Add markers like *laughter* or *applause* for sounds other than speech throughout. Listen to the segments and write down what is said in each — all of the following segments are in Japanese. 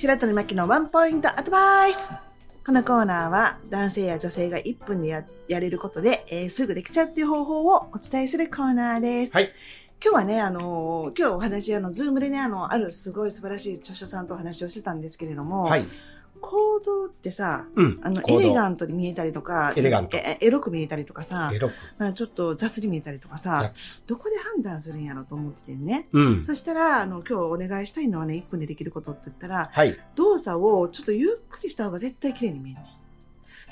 白鳥真希のワンポイントアドバイス。このコーナーは男性や女性が1分でややれることで、えーすぐできちゃうっていう方法をお伝えするコーナーです。はい。今日はね、あのー今日お話、あの、 Zoom でね、あの、あるすごい素晴らしい著者さんとお話をしてたんですけれども、はい。行動ってさ、うん。あの、エレガントに見えたりとか、エレガントえエロく見えたりとかさエ、ロく、まあ、ちょっと雑に見えたりとかさ、雑。どこで判断するんやろうと思っててね。うん。そしたら、あの、今日お願いしたいのはね、1分でできることって言ったら、はい。動作をちょっとゆっくりした方が絶対綺麗に見えるね。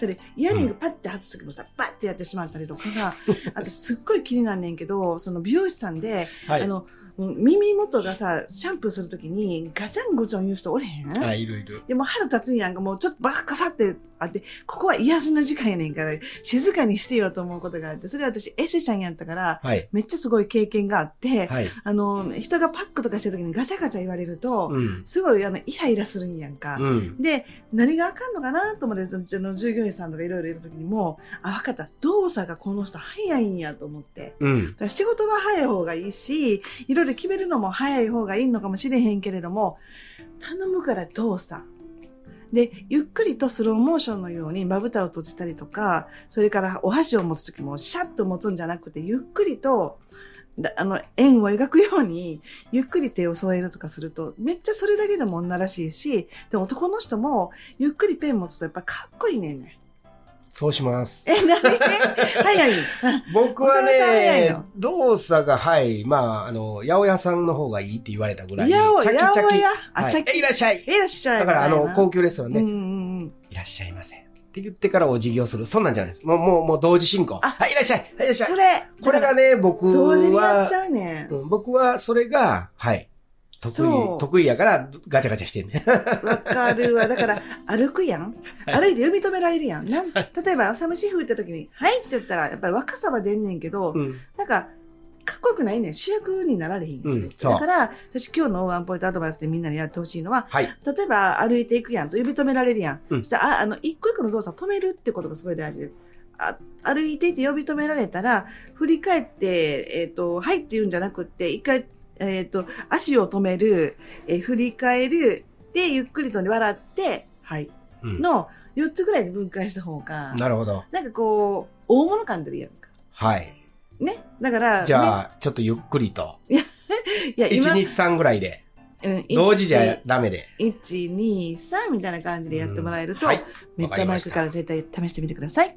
だってイヤリングパッて外す時もさ、パッてやってしまったりとかが、*laughs* あとすっごい気になんねんけど、その美容師さんで、はい。あの、耳元がさ、シャンプーするときにガチャンゴチョン言う人おれへん、あ、いるいる。でも腹立つんやんか、もうちょっとバカカサってあって、ここは癒しの時間やねんから、静かにしてよと思うことがあって、それは私エセちゃんやったから、はい。めっちゃすごい経験があって、はい。あの、人がパックとかしてるときにガチャガチャ言われると、うん。すごいあの、イライラするんやんか。うん。で、何があかんのかなと思って、うちの従業員さんとかいろいろいるときにも、あ、わかった。動作がこの人早いんやと思って。うん。だから仕事は早い方がいいし、いろいろ決めるのも早い方がいいのかもしれへんけれども、頼むから動作。で、ゆっくりとスローモーションのようにまぶたを閉じたりとか、それからお箸を持つときもシャッと持つんじゃなくて、ゆっくりと、だあの、円を描くように、ゆっくり手を添えるとかすると、めっちゃそれだけでも女らしいし、でも男の人も、ゆっくりペン持つとやっぱかっこいいねんね。そうします。え、なに *laughs* 早い。*laughs* 僕はねの、動作が、はい。まあ、あの、八百屋さんの方がいいって言われたぐらい。やお、チャキチャ。あ、はいチャキ。えいらっしゃい。いらっしゃい。だから、あの、高級レストランで、うんうんうん。いらっしゃいませ。って言ってからお辞儀をする。そんなんじゃないです。もう、もう、もう同時進行。あはい、いらっしゃい。はい、いらっしゃい。それ、これがね、僕同時にやっちは、ゃうねん。うん僕は、それが、はい。得意、得意やから、ガチャガチャしてんね。わかるわ。だから、*laughs* 歩くやん。歩いて呼び止められるやん。なん例えば、朝飯風った時に、はいって言ったら、やっぱり若さは出んねんけど、うん。なんか、かっこよくないねん。主役になられへんする。うんだから、私今日のワンポイントアドバイスでみんなにやってほしいのは、はい。例えば歩いていくやんと呼び止められるやん。うんそしたら、あ、あの、一個一個の動作を止めるってことがすごい大事で。あ歩いていて呼び止められたら、振り返って、えっ、と、はいって言うんじゃなくって、一回、えっ、と、足を止める、えー振り返る、で、ゆっくりと笑って、はい。うん。の、4つぐらいに分解した方が、なるほど。なんかこう、大物感出るやんか。はい。ね？だから、じゃあ、ちょっとゆっくりと。ね、いや、*laughs* 1、今、2、3ぐらいで。うん同時じゃダメで。1、2、3みたいな感じでやってもらえると、うんはい。めっちゃマイクから絶対試してみてください。